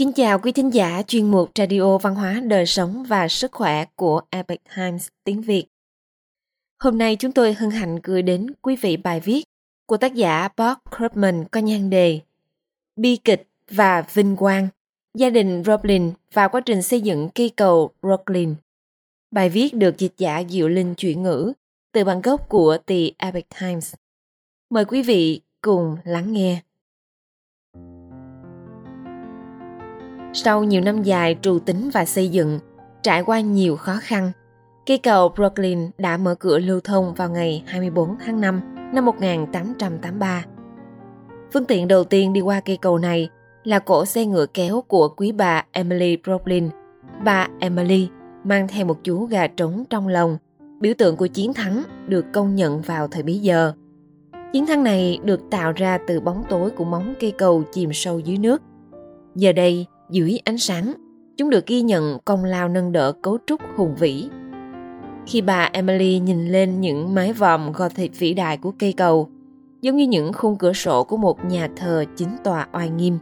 Kính chào quý thính giả chuyên mục Radio Văn hóa Đời sống và Sức khỏe của Epic Times tiếng Việt. Hôm nay chúng tôi hân hạnh gửi đến quý vị bài viết của tác giả Bob Krugman có nhan đề Bi kịch và vinh quang, gia đình Roblin và quá trình xây dựng cây cầu Brooklyn. Bài viết được dịch giả Diệu Linh chuyển ngữ từ bản gốc của The Epic Times. Mời quý vị cùng lắng nghe. Sau nhiều năm dài trù tính và xây dựng, trải qua nhiều khó khăn, cây cầu Brooklyn đã mở cửa lưu thông vào ngày 24 tháng 5 năm 1883. Phương tiện đầu tiên đi qua cây cầu này là cổ xe ngựa kéo của quý bà Emily Brooklyn. Bà Emily mang theo một chú gà trống trong lòng, biểu tượng của chiến thắng được công nhận vào thời bấy giờ. Chiến thắng này được tạo ra từ bóng tối của móng cây cầu chìm sâu dưới nước. Giờ đây, dưới ánh sáng, chúng được ghi nhận công lao nâng đỡ cấu trúc hùng vĩ. Khi bà Emily nhìn lên những mái vòm Gothic vĩ đại của cây cầu, giống như những khung cửa sổ của một nhà thờ chính tòa oai nghiêm,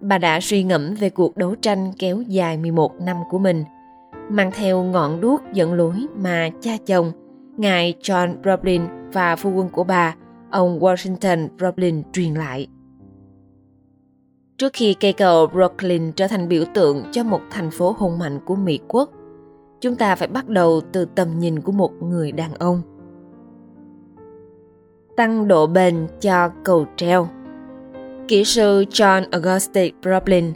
bà đã suy ngẫm về cuộc đấu tranh kéo dài 11 năm của mình, mang theo ngọn đuốc dẫn lối mà cha chồng, ngài John Roblin và phu quân của bà, ông Washington Roblin truyền lại. Trước khi cây cầu Brooklyn trở thành biểu tượng cho một thành phố hùng mạnh của Mỹ quốc, chúng ta phải bắt đầu từ tầm nhìn của một người đàn ông. Tăng độ bền cho cầu treo Kỹ sư John Augustus Brooklyn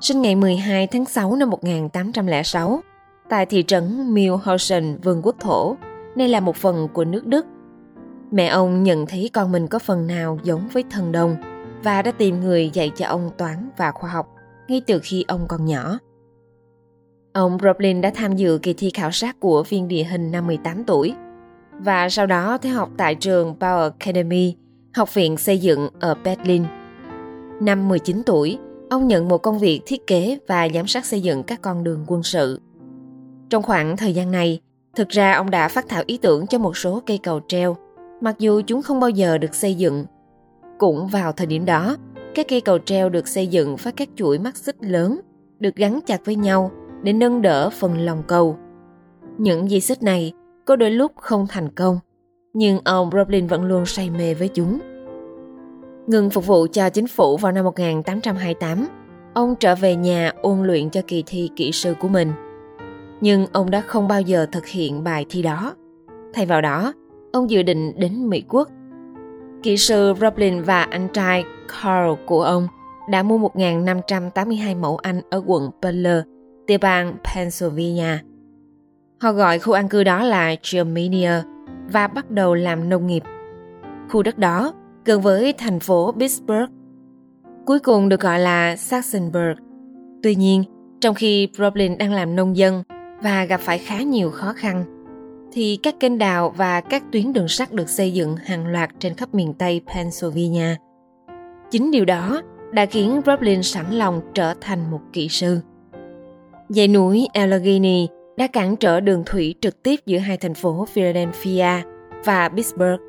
sinh ngày 12 tháng 6 năm 1806 tại thị trấn Milhausen, Vương quốc Thổ, nay là một phần của nước Đức. Mẹ ông nhận thấy con mình có phần nào giống với thần đồng – và đã tìm người dạy cho ông toán và khoa học ngay từ khi ông còn nhỏ. Ông Roblin đã tham dự kỳ thi khảo sát của viên địa hình năm 18 tuổi và sau đó theo học tại trường Power Academy, học viện xây dựng ở Berlin. Năm 19 tuổi, ông nhận một công việc thiết kế và giám sát xây dựng các con đường quân sự. Trong khoảng thời gian này, thực ra ông đã phát thảo ý tưởng cho một số cây cầu treo, mặc dù chúng không bao giờ được xây dựng cũng vào thời điểm đó, các cây cầu treo được xây dựng với các chuỗi mắt xích lớn, được gắn chặt với nhau để nâng đỡ phần lòng cầu. Những dây xích này có đôi lúc không thành công, nhưng ông Roblin vẫn luôn say mê với chúng. Ngừng phục vụ cho chính phủ vào năm 1828, ông trở về nhà ôn luyện cho kỳ thi kỹ sư của mình. Nhưng ông đã không bao giờ thực hiện bài thi đó. Thay vào đó, ông dự định đến Mỹ Quốc Kỹ sư Roblin và anh trai Carl của ông đã mua 1.582 mẫu Anh ở quận Butler, tiểu bang Pennsylvania. Họ gọi khu an cư đó là Germania và bắt đầu làm nông nghiệp. Khu đất đó gần với thành phố Pittsburgh, cuối cùng được gọi là Saxonburg. Tuy nhiên, trong khi Roblin đang làm nông dân và gặp phải khá nhiều khó khăn, thì các kênh đào và các tuyến đường sắt được xây dựng hàng loạt trên khắp miền Tây Pennsylvania. Chính điều đó đã khiến Roblin sẵn lòng trở thành một kỹ sư. Dãy núi Allegheny đã cản trở đường thủy trực tiếp giữa hai thành phố Philadelphia và Pittsburgh.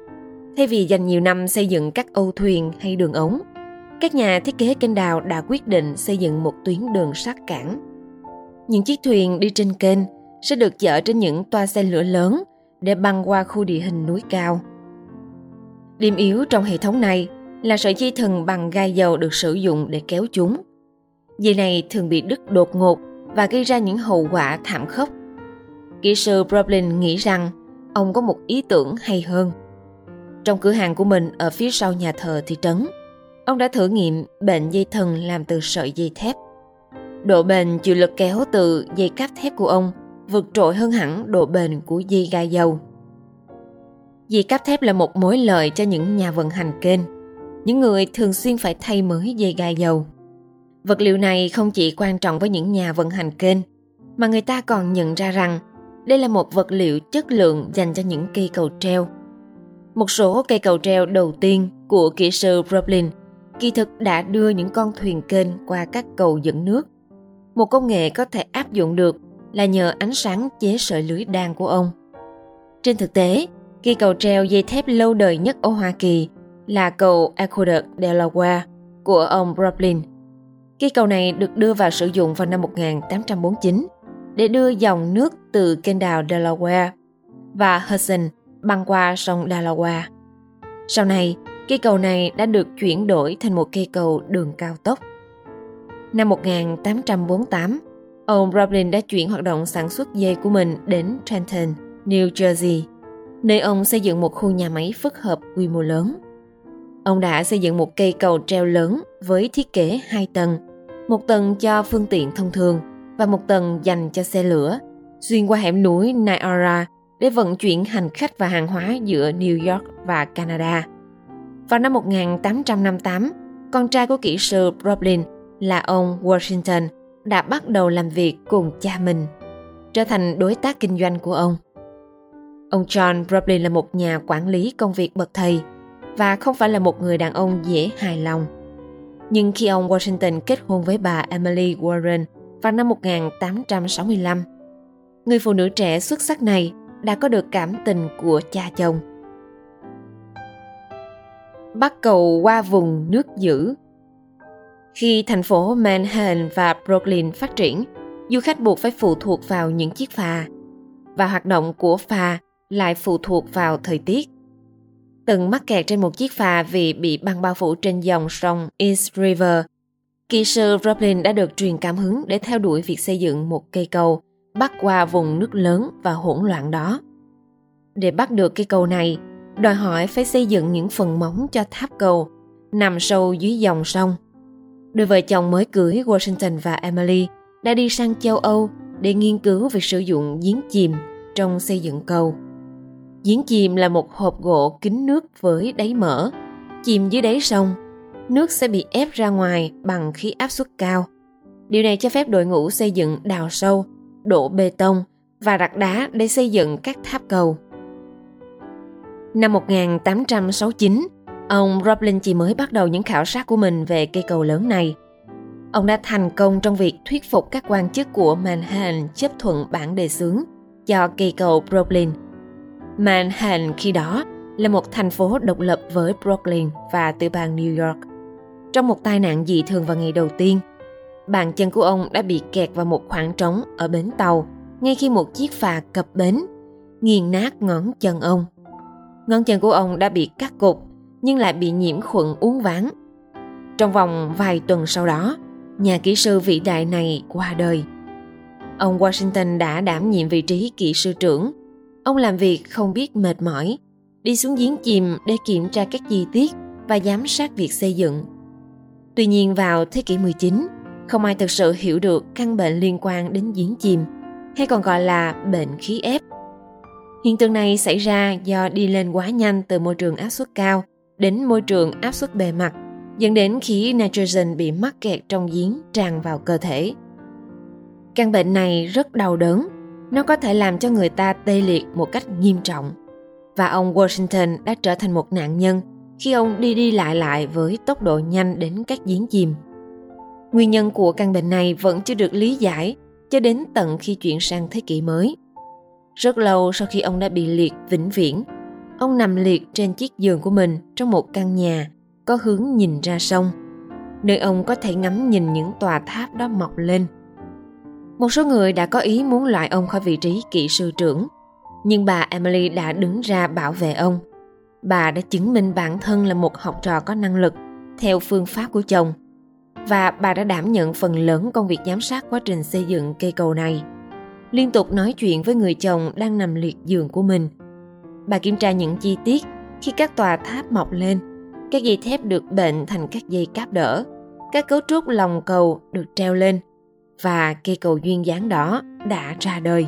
Thay vì dành nhiều năm xây dựng các âu thuyền hay đường ống, các nhà thiết kế kênh đào đã quyết định xây dựng một tuyến đường sắt cảng. Những chiếc thuyền đi trên kênh sẽ được chở trên những toa xe lửa lớn để băng qua khu địa hình núi cao. Điểm yếu trong hệ thống này là sợi dây thừng bằng gai dầu được sử dụng để kéo chúng. Dây này thường bị đứt đột ngột và gây ra những hậu quả thảm khốc. Kỹ sư Broblin nghĩ rằng ông có một ý tưởng hay hơn. Trong cửa hàng của mình ở phía sau nhà thờ thị trấn, ông đã thử nghiệm bệnh dây thần làm từ sợi dây thép. Độ bền chịu lực kéo từ dây cáp thép của ông vượt trội hơn hẳn độ bền của dây ga dầu. Dây cáp thép là một mối lợi cho những nhà vận hành kênh, những người thường xuyên phải thay mới dây ga dầu. Vật liệu này không chỉ quan trọng với những nhà vận hành kênh, mà người ta còn nhận ra rằng đây là một vật liệu chất lượng dành cho những cây cầu treo. Một số cây cầu treo đầu tiên của kỹ sư Roblin kỳ thực đã đưa những con thuyền kênh qua các cầu dẫn nước. Một công nghệ có thể áp dụng được là nhờ ánh sáng chế sợi lưới đan của ông. Trên thực tế, cây cầu treo dây thép lâu đời nhất ở Hoa Kỳ là cầu Aqueduct Delaware của ông Roblin. Cây cầu này được đưa vào sử dụng vào năm 1849 để đưa dòng nước từ kênh đào Delaware và Hudson băng qua sông Delaware. Sau này, cây cầu này đã được chuyển đổi thành một cây cầu đường cao tốc. Năm 1848, ông Roblin đã chuyển hoạt động sản xuất dây của mình đến Trenton, New Jersey, nơi ông xây dựng một khu nhà máy phức hợp quy mô lớn. Ông đã xây dựng một cây cầu treo lớn với thiết kế hai tầng, một tầng cho phương tiện thông thường và một tầng dành cho xe lửa, xuyên qua hẻm núi Niagara để vận chuyển hành khách và hàng hóa giữa New York và Canada. Vào năm 1858, con trai của kỹ sư Roblin là ông Washington đã bắt đầu làm việc cùng cha mình, trở thành đối tác kinh doanh của ông. Ông John Bradley là một nhà quản lý công việc bậc thầy và không phải là một người đàn ông dễ hài lòng. Nhưng khi ông Washington kết hôn với bà Emily Warren vào năm 1865, người phụ nữ trẻ xuất sắc này đã có được cảm tình của cha chồng. Bắt cầu qua vùng nước dữ khi thành phố Manhattan và Brooklyn phát triển, du khách buộc phải phụ thuộc vào những chiếc phà và hoạt động của phà lại phụ thuộc vào thời tiết. Từng mắc kẹt trên một chiếc phà vì bị băng bao phủ trên dòng sông East River. Kỹ sư Roblin đã được truyền cảm hứng để theo đuổi việc xây dựng một cây cầu bắc qua vùng nước lớn và hỗn loạn đó. Để bắt được cây cầu này, đòi hỏi phải xây dựng những phần móng cho tháp cầu nằm sâu dưới dòng sông. Đôi vợ chồng mới cưới Washington và Emily đã đi sang châu Âu để nghiên cứu việc sử dụng giếng chìm trong xây dựng cầu. Giếng chìm là một hộp gỗ kín nước với đáy mở. Chìm dưới đáy sông, nước sẽ bị ép ra ngoài bằng khí áp suất cao. Điều này cho phép đội ngũ xây dựng đào sâu, đổ bê tông và đặt đá để xây dựng các tháp cầu. Năm 1869, ông Roblin chỉ mới bắt đầu những khảo sát của mình về cây cầu lớn này. Ông đã thành công trong việc thuyết phục các quan chức của Manhattan chấp thuận bản đề xướng cho cây cầu Brooklyn. Manhattan khi đó là một thành phố độc lập với Brooklyn và tư bang New York. Trong một tai nạn dị thường vào ngày đầu tiên, bàn chân của ông đã bị kẹt vào một khoảng trống ở bến tàu ngay khi một chiếc phà cập bến, nghiền nát ngón chân ông. Ngón chân của ông đã bị cắt cục nhưng lại bị nhiễm khuẩn uống ván. Trong vòng vài tuần sau đó, nhà kỹ sư vĩ đại này qua đời. Ông Washington đã đảm nhiệm vị trí kỹ sư trưởng. Ông làm việc không biết mệt mỏi, đi xuống giếng chìm để kiểm tra các chi tiết và giám sát việc xây dựng. Tuy nhiên vào thế kỷ 19, không ai thực sự hiểu được căn bệnh liên quan đến giếng chìm, hay còn gọi là bệnh khí ép. Hiện tượng này xảy ra do đi lên quá nhanh từ môi trường áp suất cao đến môi trường áp suất bề mặt, dẫn đến khí nitrogen bị mắc kẹt trong giếng tràn vào cơ thể. Căn bệnh này rất đau đớn, nó có thể làm cho người ta tê liệt một cách nghiêm trọng. Và ông Washington đã trở thành một nạn nhân khi ông đi đi lại lại với tốc độ nhanh đến các giếng chìm. Nguyên nhân của căn bệnh này vẫn chưa được lý giải cho đến tận khi chuyển sang thế kỷ mới. Rất lâu sau khi ông đã bị liệt vĩnh viễn, ông nằm liệt trên chiếc giường của mình trong một căn nhà có hướng nhìn ra sông, nơi ông có thể ngắm nhìn những tòa tháp đó mọc lên. Một số người đã có ý muốn loại ông khỏi vị trí kỹ sư trưởng, nhưng bà Emily đã đứng ra bảo vệ ông. Bà đã chứng minh bản thân là một học trò có năng lực theo phương pháp của chồng và bà đã đảm nhận phần lớn công việc giám sát quá trình xây dựng cây cầu này. Liên tục nói chuyện với người chồng đang nằm liệt giường của mình. Bà kiểm tra những chi tiết khi các tòa tháp mọc lên, các dây thép được bệnh thành các dây cáp đỡ, các cấu trúc lòng cầu được treo lên và cây cầu duyên dáng đó đã ra đời.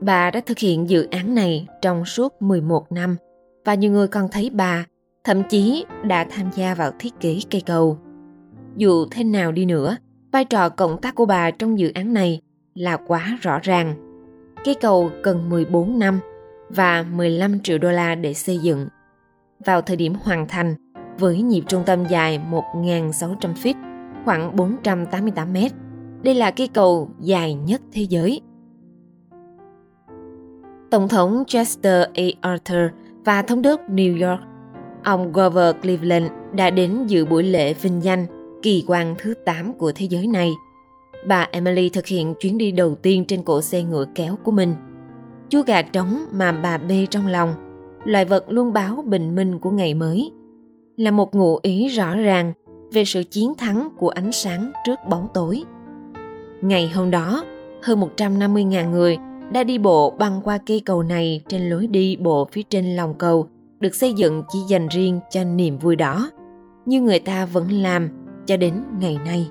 Bà đã thực hiện dự án này trong suốt 11 năm và nhiều người còn thấy bà thậm chí đã tham gia vào thiết kế cây cầu. Dù thế nào đi nữa, vai trò cộng tác của bà trong dự án này là quá rõ ràng. Cây cầu cần 14 năm và 15 triệu đô la để xây dựng. Vào thời điểm hoàn thành, với nhịp trung tâm dài 1.600 feet, khoảng 488 mét, đây là cây cầu dài nhất thế giới. Tổng thống Chester A. Arthur và thống đốc New York, ông Grover Cleveland đã đến dự buổi lễ vinh danh kỳ quan thứ 8 của thế giới này. Bà Emily thực hiện chuyến đi đầu tiên trên cổ xe ngựa kéo của mình. Chú gà trống mà bà bê trong lòng, loài vật luôn báo bình minh của ngày mới, là một ngụ ý rõ ràng về sự chiến thắng của ánh sáng trước bóng tối. Ngày hôm đó, hơn 150.000 người đã đi bộ băng qua cây cầu này trên lối đi bộ phía trên lòng cầu được xây dựng chỉ dành riêng cho niềm vui đó. Như người ta vẫn làm cho đến ngày nay.